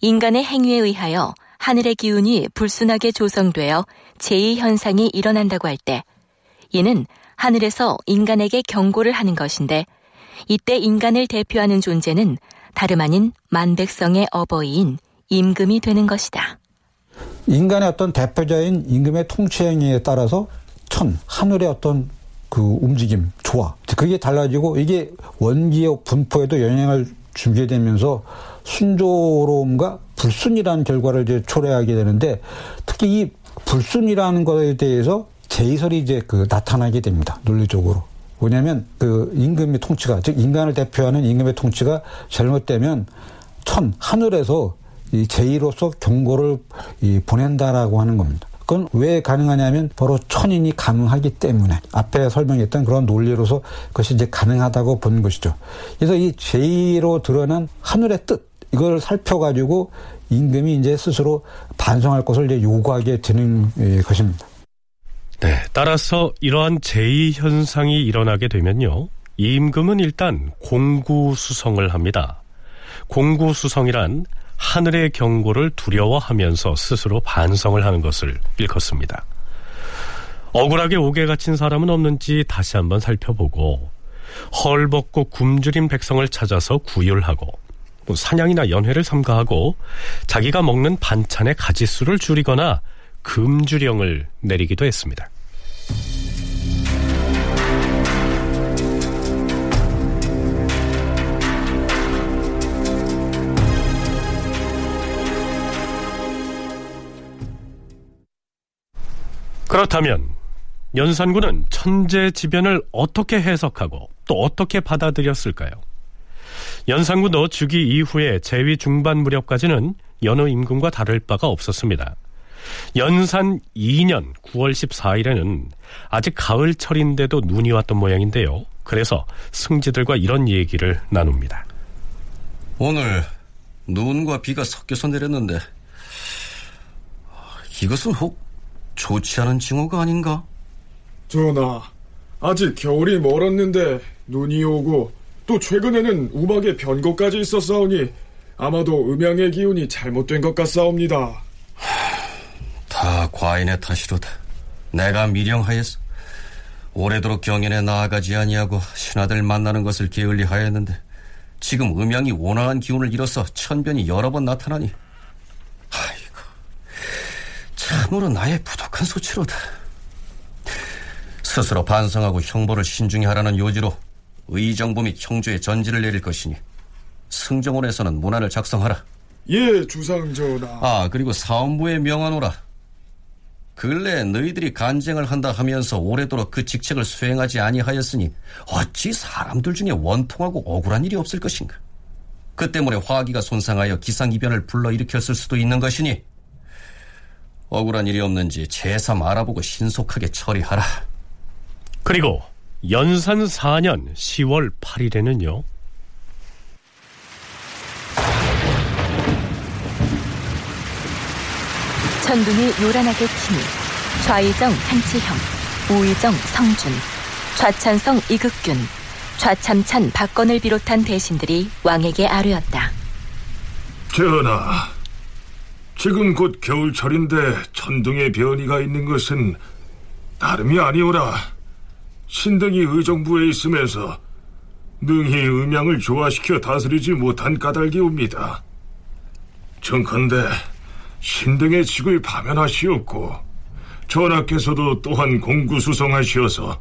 인간의 행위에 의하여 하늘의 기운이 불순하게 조성되어 제2현상이 일어난다고 할 때, 이는 하늘에서 인간에게 경고를 하는 것인데, 이때 인간을 대표하는 존재는 다름 아닌 만백성의 어버이인 임금이 되는 것이다. 인간의 어떤 대표자인 임금의 통치 행위에 따라서 천, 하늘의 어떤 그 움직임, 조화, 그게 달라지고 이게 원기의 분포에도 영향을 주게 되면서 순조로움과 불순이라는 결과를 이제 초래하게 되는데 특히 이 불순이라는 것에 대해서 제이설이 이제 그 나타나게 됩니다. 논리적으로. 왜냐하면 그 임금의 통치가 즉 인간을 대표하는 임금의 통치가 잘못되면 천 하늘에서 이 제2로서 경고를 이 보낸다라고 하는 겁니다. 그건 왜 가능하냐면 바로 천인이 가능하기 때문에 앞에 설명했던 그런 논리로서 그것이 이제 가능하다고 본 것이죠. 그래서 이 제2로 드러난 하늘의 뜻 이걸 살펴가지고 임금이 이제 스스로 반성할 것을 이제 요구하게 되는 예, 것입니다. 네, 따라서 이러한 제2현상이 일어나게 되면요. 임금은 일단 공구수성을 합니다. 공구수성이란 하늘의 경고를 두려워하면서 스스로 반성을 하는 것을 일컫습니다. 억울하게 옥에 갇힌 사람은 없는지 다시 한번 살펴보고 헐벗고 굶주린 백성을 찾아서 구휼하고 뭐 사냥이나 연회를 삼가하고 자기가 먹는 반찬의 가지수를 줄이거나 금주령을 내리기도 했습니다. 그렇다면 연산군은 천재지변을 어떻게 해석하고 또 어떻게 받아들였을까요? 연산군도 주기 이후에 제위 중반 무렵까지는 여느 임금과 다를 바가 없었습니다. 연산 2년 9월 14일에는 아직 가을철인데도 눈이 왔던 모양인데요. 그래서 승지들과 이런 얘기를 나눕니다. 오늘 눈과 비가 섞여서 내렸는데 이것은 혹 좋지 않은 징후가 아닌가? 전하, 아직 겨울이 멀었는데 눈이 오고 또 최근에는 우박의 변고까지 있었사오니 아마도 음양의 기운이 잘못된 것 같사옵니다. 다 과인의 탓이로다. 내가 미령하였어. 오래도록 경연에 나아가지 아니하고 신하들 만나는 것을 게을리하였는데 지금 음양이 온화한 기운을 잃어서 천변이 여러 번 나타나니 참으로 나의 부족한 소치로다. 스스로 반성하고 형벌을 신중히 하라는 요지로 의정부 및 형조의 전지를 내릴 것이니 승정원에서는 문안을 작성하라. 예, 주상 전하. 아, 그리고 사원부에 명하노라. 근래 너희들이 간쟁을 한다 하면서 오래도록 그 직책을 수행하지 아니하였으니 어찌 사람들 중에 원통하고 억울한 일이 없을 것인가? 그 때문에 화기가 손상하여 기상이변을 불러일으켰을 수도 있는 것이니 억울한 일이 없는지 제삼 알아보고 신속하게 처리하라. 그리고 연산 4년 10월 8일에는요. 천둥이 요란하게 치니 좌의정 한치형, 우의정 성준, 좌찬성 이극균, 좌참찬 박건을 비롯한 대신들이 왕에게 아뢰었다. 전하, 지금 곧 겨울철인데 천둥의 변이가 있는 것은 다름이 아니오라. 신등이 의정부에 있으면서 능히 음양을 조화시켜 다스리지 못한 까닭이옵니다. 정컨대 신등의 직을 파면하시었고 전하께서도 또한 공구수성하시어서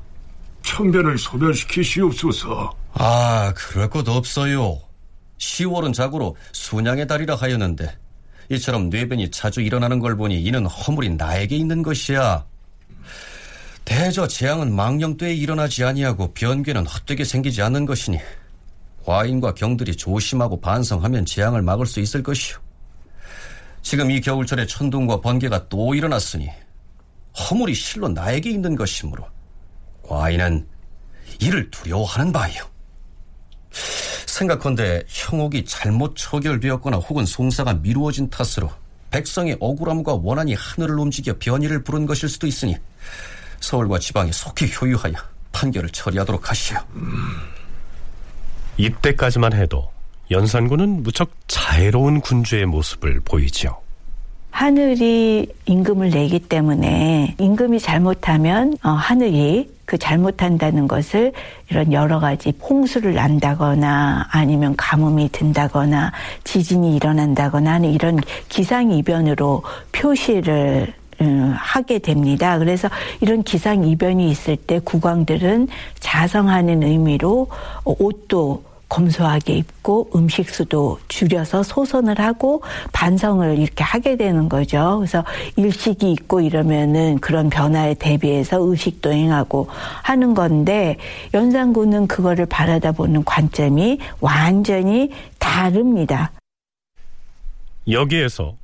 천변을 소멸시키시옵소서. 아, 그럴 것 없어요. 10월은 자고로 순양의 달이라 하였는데 이처럼 뇌변이 자주 일어나는 걸 보니 이는 허물이 나에게 있는 것이야. 대저 재앙은 망령되에 일어나지 아니하고 변괴는 헛되게 생기지 않는 것이니 과인과 경들이 조심하고 반성하면 재앙을 막을 수 있을 것이오. 지금 이 겨울철에 천둥과 번개가 또 일어났으니 허물이 실로 나에게 있는 것이므로 과인은 이를 두려워하는 바이오. 생각컨대 형옥이 잘못 처결되었거나 혹은 송사가 미루어진 탓으로 백성의 억울함과 원한이 하늘을 움직여 변이를 부른 것일 수도 있으니 서울과 지방에 속히 효유하여 판결을 처리하도록 하시오. 음, 이때까지만 해도 연산군은 무척 자애로운 군주의 모습을 보이지요. 하늘이 임금을 내기 때문에 임금이 잘못하면 어, 하늘이 그 잘못한다는 것을 이런 여러 가지 홍수를 난다거나 아니면 가뭄이 든다거나 지진이 일어난다거나 하는 이런 기상이변으로 표시를 음, 하게 됩니다. 그래서 이런 기상 이변이 있을 때 국왕들은 자성하는 의미로 옷도 검소하게 입고 음식수도 줄여서 소선을 하고 반성을 이렇게 하게 되는 거죠. 그래서 일식이 있고 이러면은 그런 변화에 대비해서 의식도 행하고 하는 건데 연산군은 그거를 바라다 보는 관점이 완전히 다릅니다. 여기에서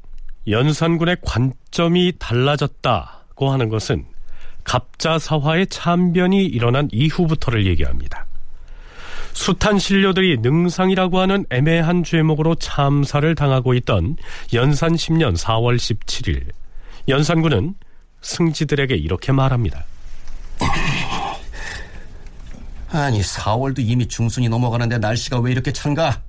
연산군의 관점이 달라졌다고 하는 것은 갑자사화의 참변이 일어난 이후부터를 얘기합니다. 숱한 신료들이 능상이라고 하는 애매한 죄목으로 참사를 당하고 있던 연산 10년 4월 17일 연산군은 승지들에게 이렇게 말합니다. 아니 4월도 이미 중순이 넘어가는데 날씨가 왜 이렇게 찬가?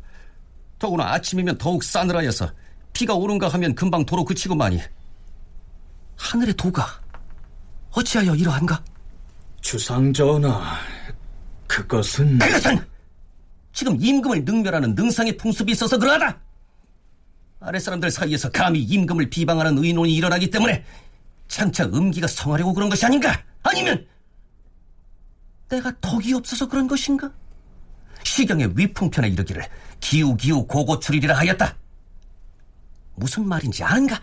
더구나 아침이면 더욱 싸늘하여서 비가 오른가 하면 금방 도로 그치고만이 하늘의 도가 어찌하여 이러한가? 주상전하, 그것은 그것은 지금 임금을 능멸하는 능상의 풍습이 있어서 그러하다. 아랫사람들 사이에서 감히 임금을 비방하는 의논이 일어나기 때문에 장차 음기가 성하려고 그런 것이 아닌가? 아니면 내가 덕이 없어서 그런 것인가? 시경의 위풍편에 이르기를 기우기우 고고출이리라 하였다. 무슨 말인지 아는가?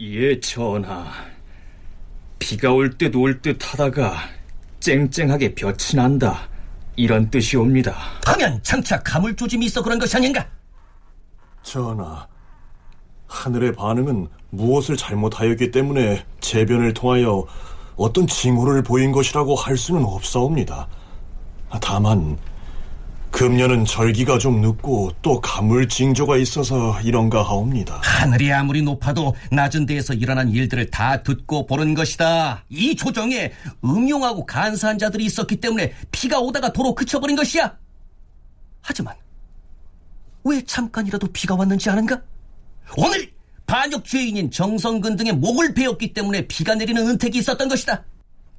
예, 전하. 비가 올 듯 올 듯 하다가 쨍쨍하게 볕이 난다. 이런 뜻이옵니다. 하면 장차 가물 조짐이 있어 그런 것이 아닌가? 전하, 하늘의 반응은 무엇을 잘못하였기 때문에 재변을 통하여 어떤 징후를 보인 것이라고 할 수는 없사옵니다. 다만 금년은 절기가 좀 늦고 또 가물 징조가 있어서 이런가 하옵니다. 하늘이 아무리 높아도 낮은 데에서 일어난 일들을 다 듣고 보는 것이다. 이 조정에 음용하고 간사한 자들이 있었기 때문에 비가 오다가 도로 그쳐버린 것이야. 하지만 왜 잠깐이라도 비가 왔는지 아는가? 오늘 반역 죄인인 정성근 등의 목을 베었기 때문에 비가 내리는 은택이 있었던 것이다.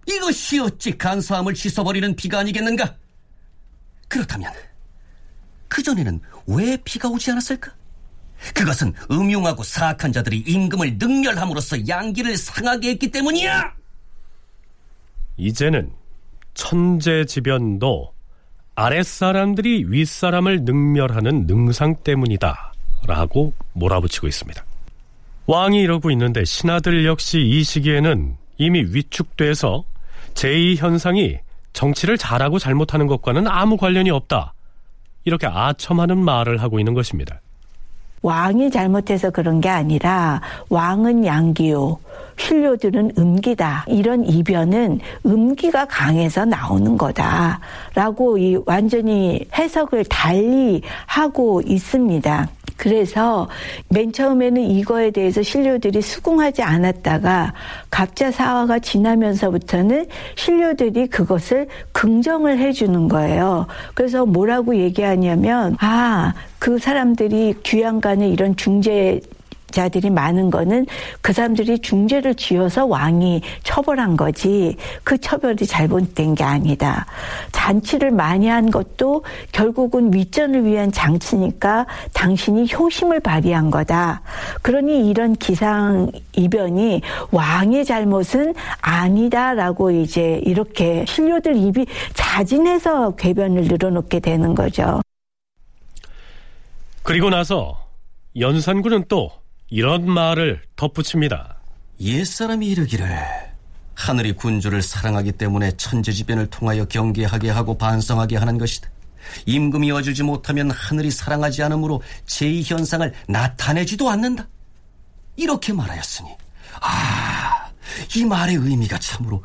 이것이 어찌 간사함을 씻어버리는 비가 아니겠는가? 그렇다면 그전에는 왜 비가 오지 않았을까? 그것은 음흉하고 사악한 자들이 임금을 능멸함으로써 양기를 상하게 했기 때문이야! 이제는 천재지변도 아랫사람들이 윗사람을 능멸하는 능상 때문이다 라고 몰아붙이고 있습니다. 왕이 이러고 있는데 신하들 역시 이 시기에는 이미 위축돼서 제2현상이 정치를 잘하고 잘못하는 것과는 아무 관련이 없다. 이렇게 아첨하는 말을 하고 있는 것입니다. 왕이 잘못해서 그런 게 아니라 왕은 양기요. 신료들은 음기다. 이런 이변은 음기가 강해서 나오는 거다. 라고 이 완전히 해석을 달리 하고 있습니다. 그래서 맨 처음에는 이거에 대해서 신료들이 수긍하지 않았다가 갑자 사화가 지나면서부터는 신료들이 그것을 긍정을 해주는 거예요. 그래서 뭐라고 얘기하냐면 아 그 사람들이 귀양간에 이런 중재 자들이 많은 거는 그 사람들이 중재를 지어서 왕이 처벌한 거지 그 처벌이 잘못된 게 아니다. 잔치를 많이 한 것도 결국은 윗전을 위한 장치니까 당신이 효심을 발휘한 거다. 그러니 이런 기상 이변이 왕의 잘못은 아니다라고 이제 이렇게 신료들 입이 자진해서 궤변을 늘어놓게 되는 거죠. 그리고 나서 연산군은 또 이런 말을 덧붙입니다. 옛사람이 이르기를 하늘이 군주를 사랑하기 때문에 천재지변을 통하여 경계하게 하고 반성하게 하는 것이다. 임금이 어주지 못하면 하늘이 사랑하지 않으므로 제2현상을 나타내지도 않는다. 이렇게 말하였으니 아, 이 말의 의미가 참으로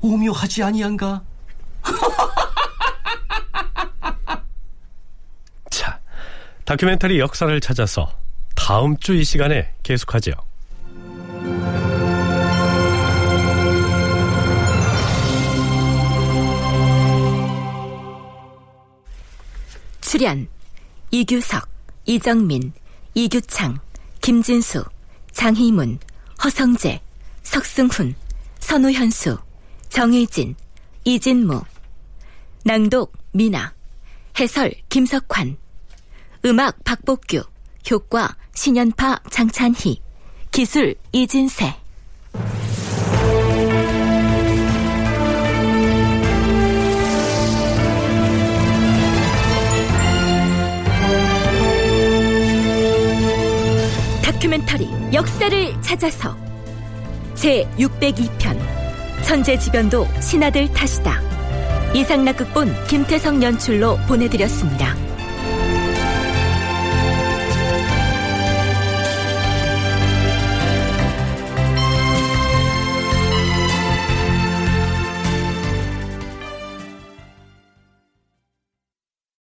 오묘하지 아니한가? 자, 다큐멘터리 역사를 찾아서 다음 주 이 시간에 계속하죠. 출연 이규석, 이정민, 이규창, 김진수, 장희문, 허성재, 석승훈, 선우현수, 정의진, 이진무 낭독 미나 해설 김석환 음악 박복규 효과 신연파 장찬희. 기술 이진세. 다큐멘터리 역사를 찾아서 제 602편 천재지변도 신하들 탓이다. 이상락 극본 김태성 연출로 보내드렸습니다.